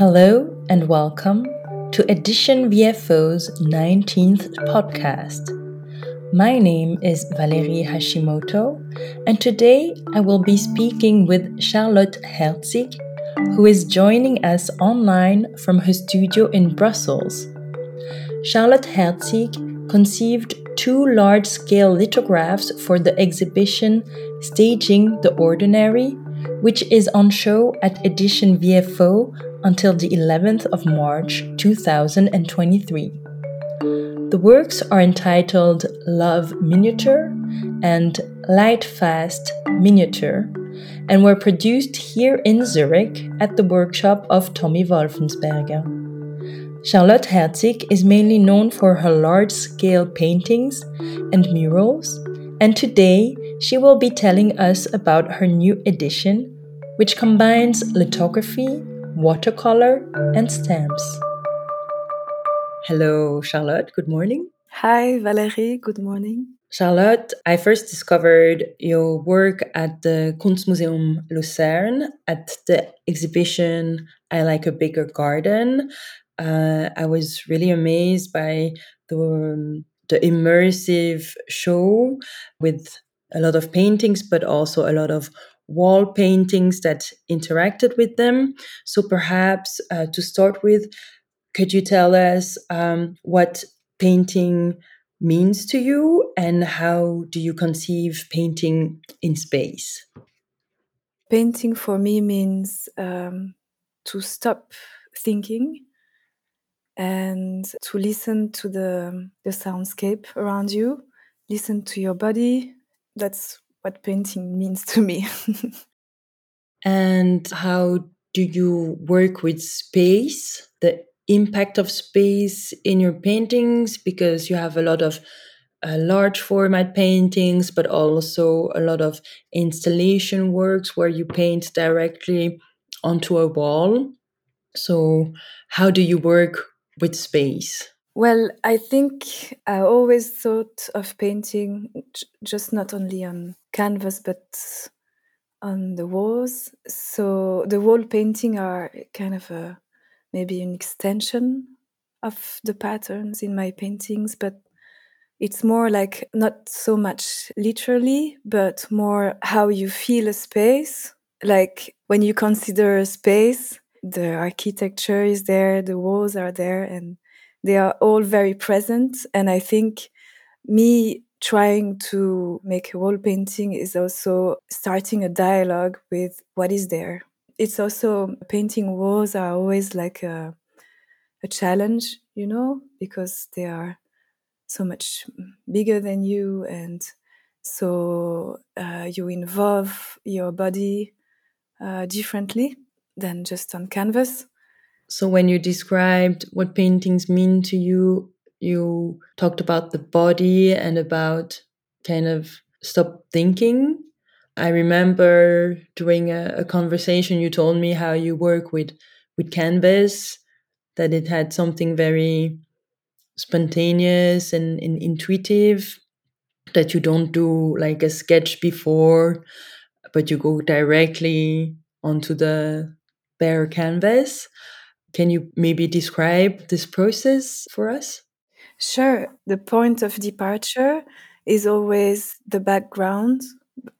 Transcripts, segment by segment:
Hello and welcome to Edition VFO's 19th podcast. My name is Valerie Hashimoto, and today I will be speaking with Charlotte Herzig, who is joining us online from her studio in Brussels. Charlotte Herzig conceived two large scale lithographs for the exhibition Staging the Ordinary, which is on show at Edition VFO until the 11th of March 2023. The works are entitled Love Miniature and Light Fast Miniature and were produced here in Zurich at the workshop of Thomi Wolfensberger. Charlotte Herzig is mainly known for her large scale paintings and murals, and today she will be telling us about her new edition, which combines lithography, watercolor, and stamps. Hello, Charlotte. Good morning. Hi, Valerie. Good morning. Charlotte, I first discovered your work at the Kunstmuseum Lucerne at the exhibition I Like a Bigger Garden, uh, I was really amazed by the um, the immersive show with a lot of paintings, but also a lot of wall paintings that interacted with them. So perhaps uh, to start with, could you tell us um, what painting means to you and how do you conceive painting in space? Painting for me means um, to stop thinking and to listen to the, the soundscape around you, listen to your body. That's what painting means to me. and how do you work with space, the impact of space in your paintings? Because you have a lot of uh, large format paintings, but also a lot of installation works where you paint directly onto a wall. So, how do you work with space? Well, I think I always thought of painting just not only on canvas but on the walls. So the wall painting are kind of a maybe an extension of the patterns in my paintings, but it's more like not so much literally, but more how you feel a space. Like when you consider a space, the architecture is there, the walls are there, and they are all very present. And I think me trying to make a wall painting is also starting a dialogue with what is there. It's also painting walls are always like a, a challenge, you know, because they are so much bigger than you and so uh, you involve your body uh, differently than just on canvas. So, when you described what paintings mean to you, you talked about the body and about kind of stop thinking. I remember during a, a conversation you told me how you work with with canvas, that it had something very spontaneous and, and intuitive, that you don't do like a sketch before, but you go directly onto the bare canvas. Can you maybe describe this process for us? Sure. The point of departure is always the background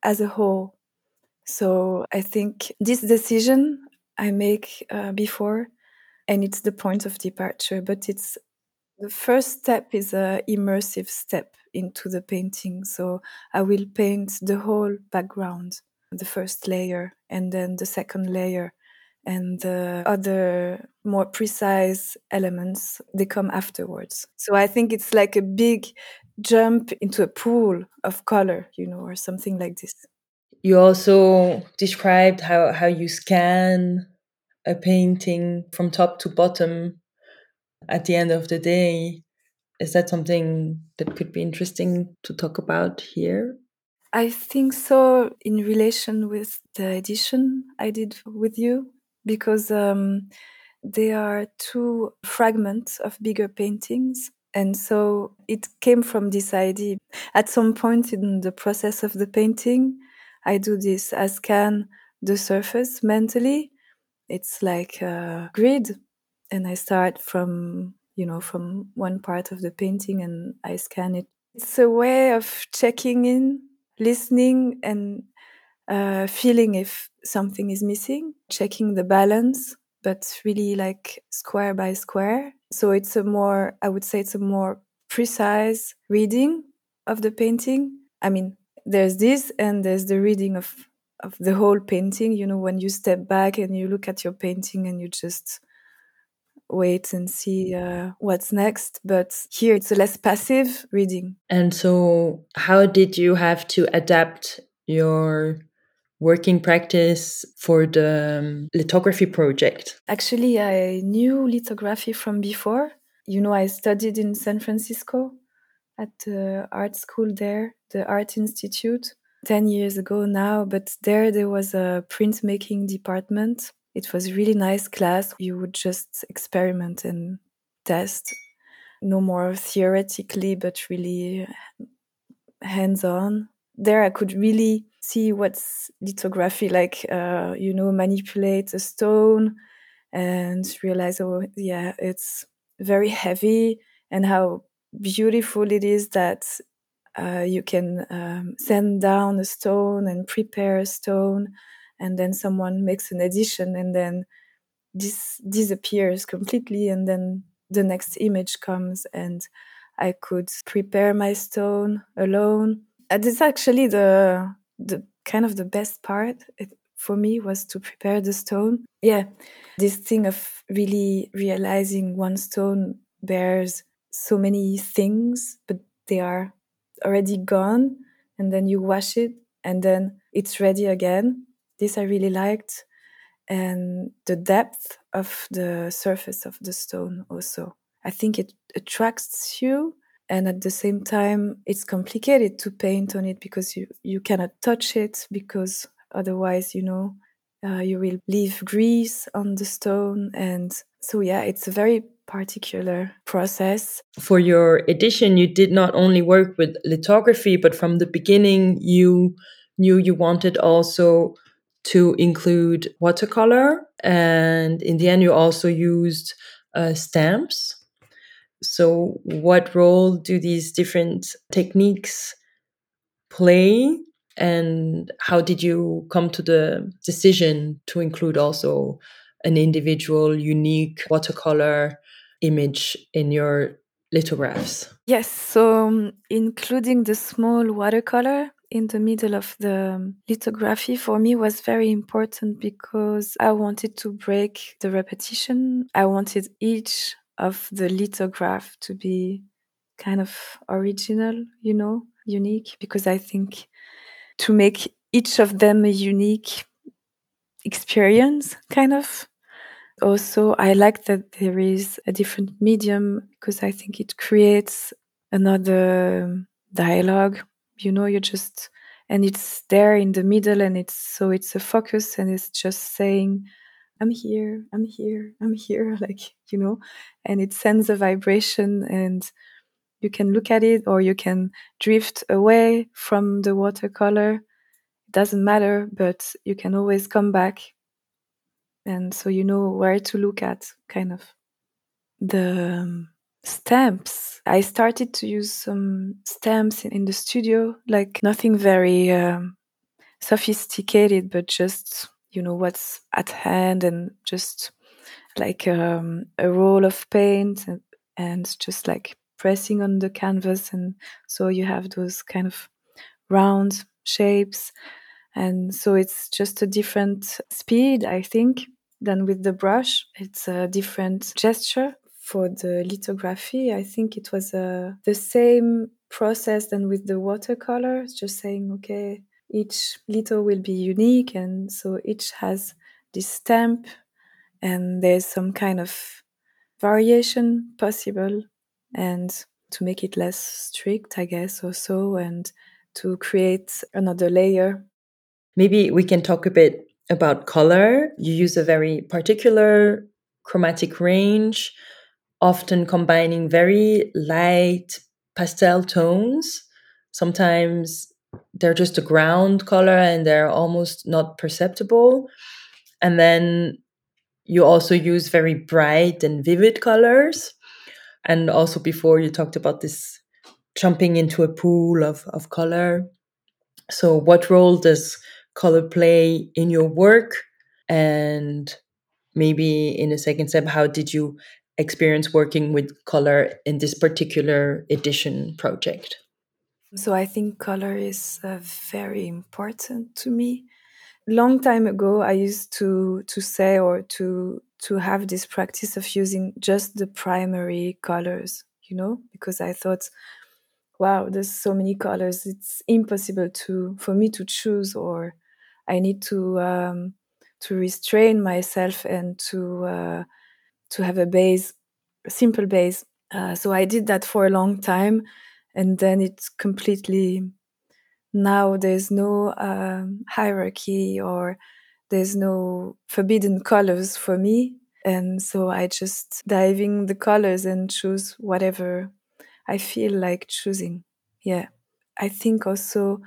as a whole. So I think this decision I make uh, before, and it's the point of departure, but it's the first step is a immersive step into the painting. So I will paint the whole background, the first layer, and then the second layer and the other more precise elements they come afterwards. So i think it's like a big jump into a pool of color you know or something like this. You also described how how you scan a painting from top to bottom at the end of the day. Is that something that could be interesting to talk about here? I think so in relation with the edition I did with you because um, they are two fragments of bigger paintings. And so it came from this idea. At some point in the process of the painting, I do this. I scan the surface mentally it's like a grid and I start from, you know, from one part of the painting and I scan it. It's a way of checking in, listening and uh, feeling if something is missing, checking the balance, but really like square by square. So it's a more, I would say it's a more precise reading of the painting. I mean, there's this and there's the reading of of the whole painting you know when you step back and you look at your painting and you just wait and see uh, what's next but here it's a less passive reading and so how did you have to adapt your working practice for the um, lithography project actually i knew lithography from before you know i studied in san francisco at the art school there the art institute 10 years ago now, but there there was a printmaking department. It was really nice class. You would just experiment and test, no more theoretically, but really hands on. There I could really see what's lithography like, uh, you know, manipulate a stone and realize, oh, yeah, it's very heavy and how beautiful it is that uh, you can um, send down a stone and prepare a stone and then someone makes an addition and then this disappears completely and then the next image comes and i could prepare my stone alone. And it's actually the the kind of the best part for me was to prepare the stone yeah this thing of really realizing one stone bears so many things but they are already gone and then you wash it and then it's ready again. This I really liked. And the depth of the surface of the stone also. I think it attracts you and at the same time it's complicated to paint on it because you, you cannot touch it because otherwise you know uh, you will leave grease on the stone and so yeah it's a very particular process. For your edition, you did not only work with lithography, but from the beginning, you knew you wanted also to include watercolor. And in the end, you also used uh, stamps. So, what role do these different techniques play? And how did you come to the decision to include also an individual, unique watercolor image in your lithographs? Yes, so um, including the small watercolor in the middle of the lithography for me was very important because I wanted to break the repetition. I wanted each of the lithograph to be kind of original, you know, unique, because I think to make each of them a unique experience, kind of, also I like that there is a different medium because I think it creates another dialogue. You know, you just and it's there in the middle and it's so it's a focus and it's just saying i'm here i'm here i'm here like you know and it sends a vibration and you can look at it or you can drift away from the watercolor. It doesn't matter but you can always come back and so you know where to look at kind of. The um, stamps i started to use some stamps in, in the studio like nothing very um, sophisticated but just you know what's at hand and just like um, a roll of paint and, and just like pressing on the canvas and so you have those kind of round shapes and so it's just a different speed, I think, than with the brush. It's a different gesture for the lithography. I think it was uh, the same process than with the watercolor, just saying, okay, each litho will be unique. And so each has this stamp and there's some kind of variation possible. And to make it less strict, I guess, also, and to create another layer Maybe we can talk a bit about color. You use a very particular chromatic range, often combining very light pastel tones. Sometimes they're just a ground color and they're almost not perceptible. And then you also use very bright and vivid colors. And also before you talked about this jumping into a pool of, of color. So what role does color play in your work? And maybe in a second step, how did you experience working with color in this particular edition project? So I think color is uh, very important to me. Long time ago, I used to to say or to to have this practice of using just the primary colors, you know, because I thought, wow, there's so many colors, it's impossible to for me to choose, or I need to um, to restrain myself and to uh, to have a base, a simple base. Uh, so I did that for a long time, and then it's completely. Now there's no um, hierarchy or there's no forbidden colors for me, and so I just diving the colors and choose whatever I feel like choosing. Yeah, I think also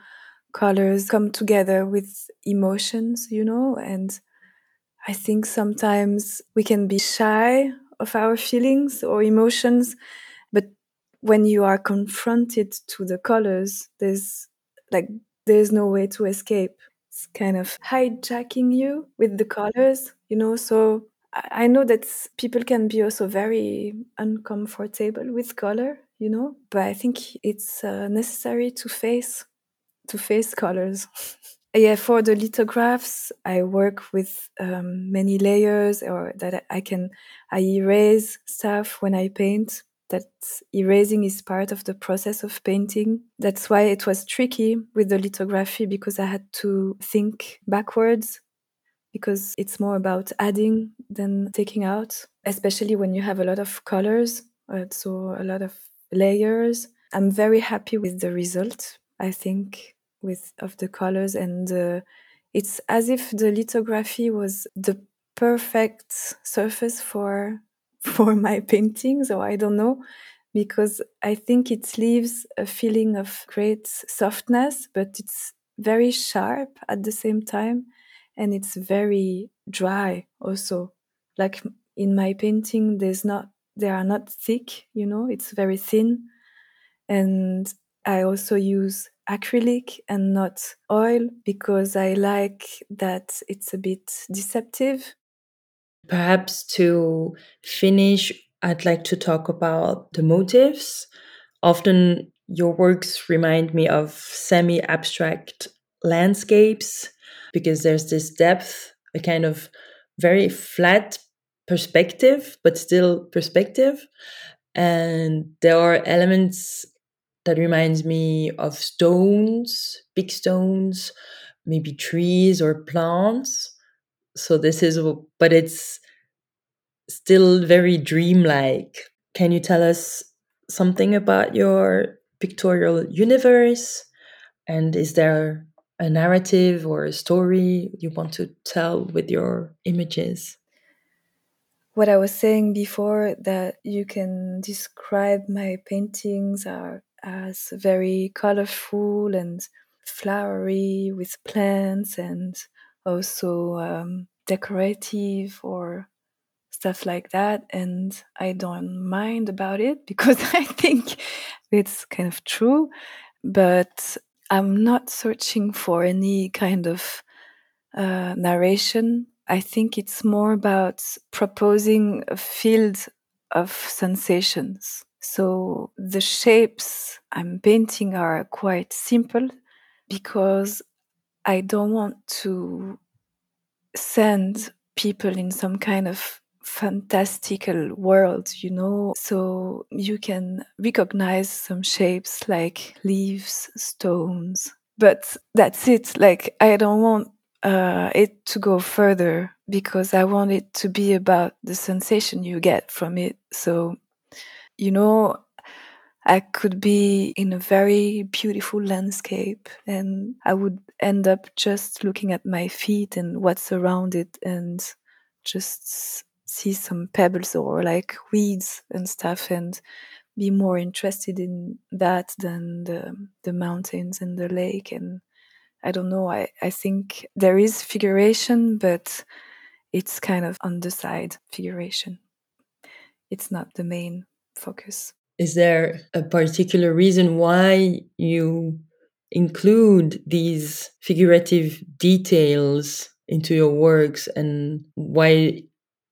colors come together with emotions, you know, and I think sometimes we can be shy of our feelings or emotions, but when you are confronted to the colors, there's like there's no way to escape. It's kind of hijacking you with the colors, you know. So I know that people can be also very uncomfortable with color, you know, but I think it's uh, necessary to face to face colors. yeah, for the lithographs, I work with um, many layers, or that I can I erase stuff when I paint. That erasing is part of the process of painting. That's why it was tricky with the lithography because I had to think backwards because it's more about adding than taking out, especially when you have a lot of colors, uh, so a lot of layers. I'm very happy with the result. I think with of the colors and uh, it's as if the lithography was the perfect surface for for my paintings or i don't know because i think it leaves a feeling of great softness but it's very sharp at the same time and it's very dry also like in my painting there's not they are not thick you know it's very thin and i also use acrylic and not oil because I like that it's a bit deceptive. Perhaps to finish, I'd like to talk about the motives. Often your works remind me of semi abstract landscapes because there's this depth, a kind of very flat perspective, but still perspective. And there are elements that reminds me of stones, big stones, maybe trees or plants. So this is, but it's still very dreamlike. Can you tell us something about your pictorial universe? And is there a narrative or a story you want to tell with your images? What I was saying before that you can describe my paintings are as very colorful and flowery with plants and also um, decorative or stuff like that and i don't mind about it because i think it's kind of true but i'm not searching for any kind of uh, narration. I think it's more about proposing a field of sensations. So the shapes I'm painting are quite simple because I don't want to send people in some kind of fantastical world, you know. So you can recognize some shapes like leaves, stones, but that's it. Like I don't want uh, it to go further because I want it to be about the sensation you get from it. So you know, I could be in a very beautiful landscape and I would end up just looking at my feet and what's around it and just see some pebbles or like weeds and stuff and be more interested in that than the, the mountains and the lake and I don't know I, I think there is figuration but it's kind of on the side figuration. It's not the main focus. Is there a particular reason why you include these figurative details into your works and why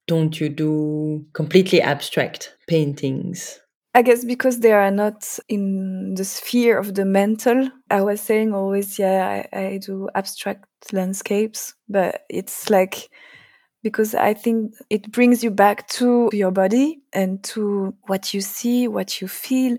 don't you do completely abstract paintings? I guess because they are not in the sphere of the mental. I was saying always, yeah, I, I do abstract landscapes, but it's like because I think it brings you back to your body and to what you see, what you feel.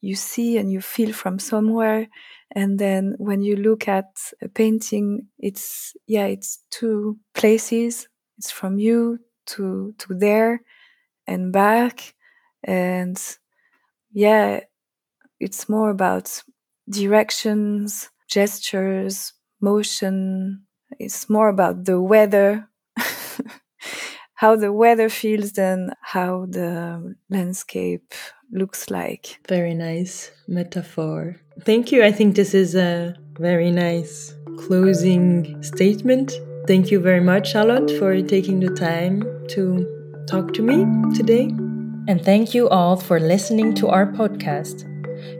You see and you feel from somewhere. And then when you look at a painting, it's, yeah, it's two places. It's from you to, to there and back. And yeah, it's more about directions, gestures, motion. It's more about the weather, how the weather feels and how the landscape looks like. Very nice metaphor. Thank you. I think this is a very nice closing statement. Thank you very much, Charlotte, for taking the time to talk to me today. And thank you all for listening to our podcast.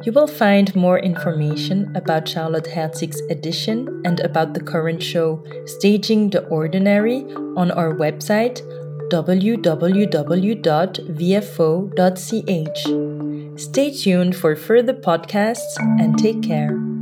You will find more information about Charlotte Herzig's edition and about the current show Staging the Ordinary on our website www.vfo.ch. Stay tuned for further podcasts and take care.